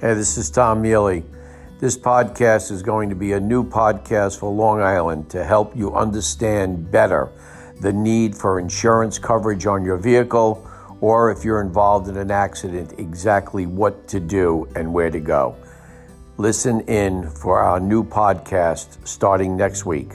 Hey, this is Tom Mealy. This podcast is going to be a new podcast for Long Island to help you understand better the need for insurance coverage on your vehicle, or if you're involved in an accident, exactly what to do and where to go. Listen in for our new podcast starting next week.